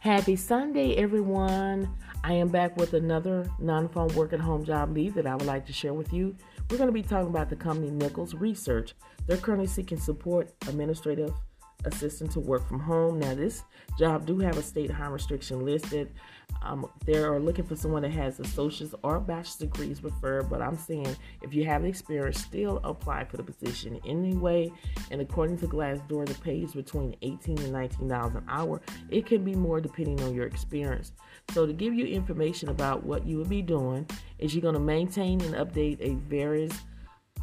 Happy Sunday, everyone. I am back with another non phone work at home job lead that I would like to share with you. We're going to be talking about the company Nichols Research. They're currently seeking support administrative assistant to work from home. Now, this job do have a state high restriction listed. Um, they are looking for someone that has associate's or bachelor's degrees preferred, but I'm saying if you have experience, still apply for the position anyway. And according to Glassdoor, the pay is between 18 and 19 dollars an hour. It can be more depending on your experience. So, to give you information about what you will be doing, is you're going to maintain and update a various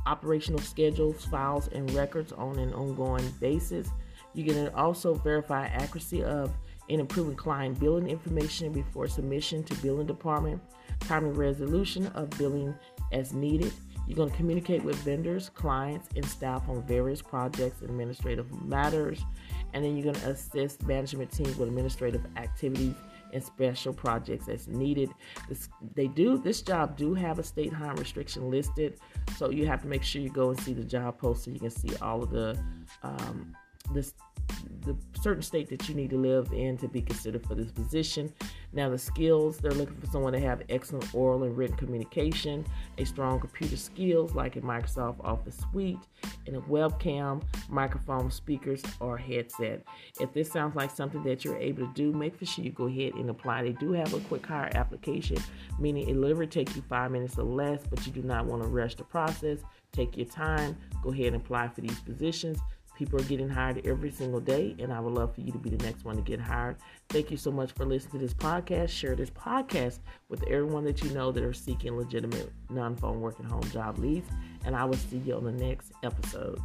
operational schedules, files, and records on an ongoing basis. You can also verify accuracy of and improving client billing information before submission to billing department, timely resolution of billing as needed. You're going to communicate with vendors, clients, and staff on various projects administrative matters. And then you're going to assist management teams with administrative activities and special projects as needed. This, they do this job do have a state harm restriction listed, so you have to make sure you go and see the job post so you can see all of the um, this the certain state that you need to live in to be considered for this position. Now, the skills they're looking for someone to have excellent oral and written communication, a strong computer skills like a Microsoft Office suite, and a webcam, microphone, speakers, or headset. If this sounds like something that you're able to do, make sure you go ahead and apply. They do have a quick hire application, meaning it literally take you five minutes or less, but you do not want to rush the process. Take your time. Go ahead and apply for these positions. People are getting hired every single day, and I would love for you to be the next one to get hired. Thank you so much for listening to this podcast. Share this podcast with everyone that you know that are seeking legitimate non phone work at home job leads, and I will see you on the next episode.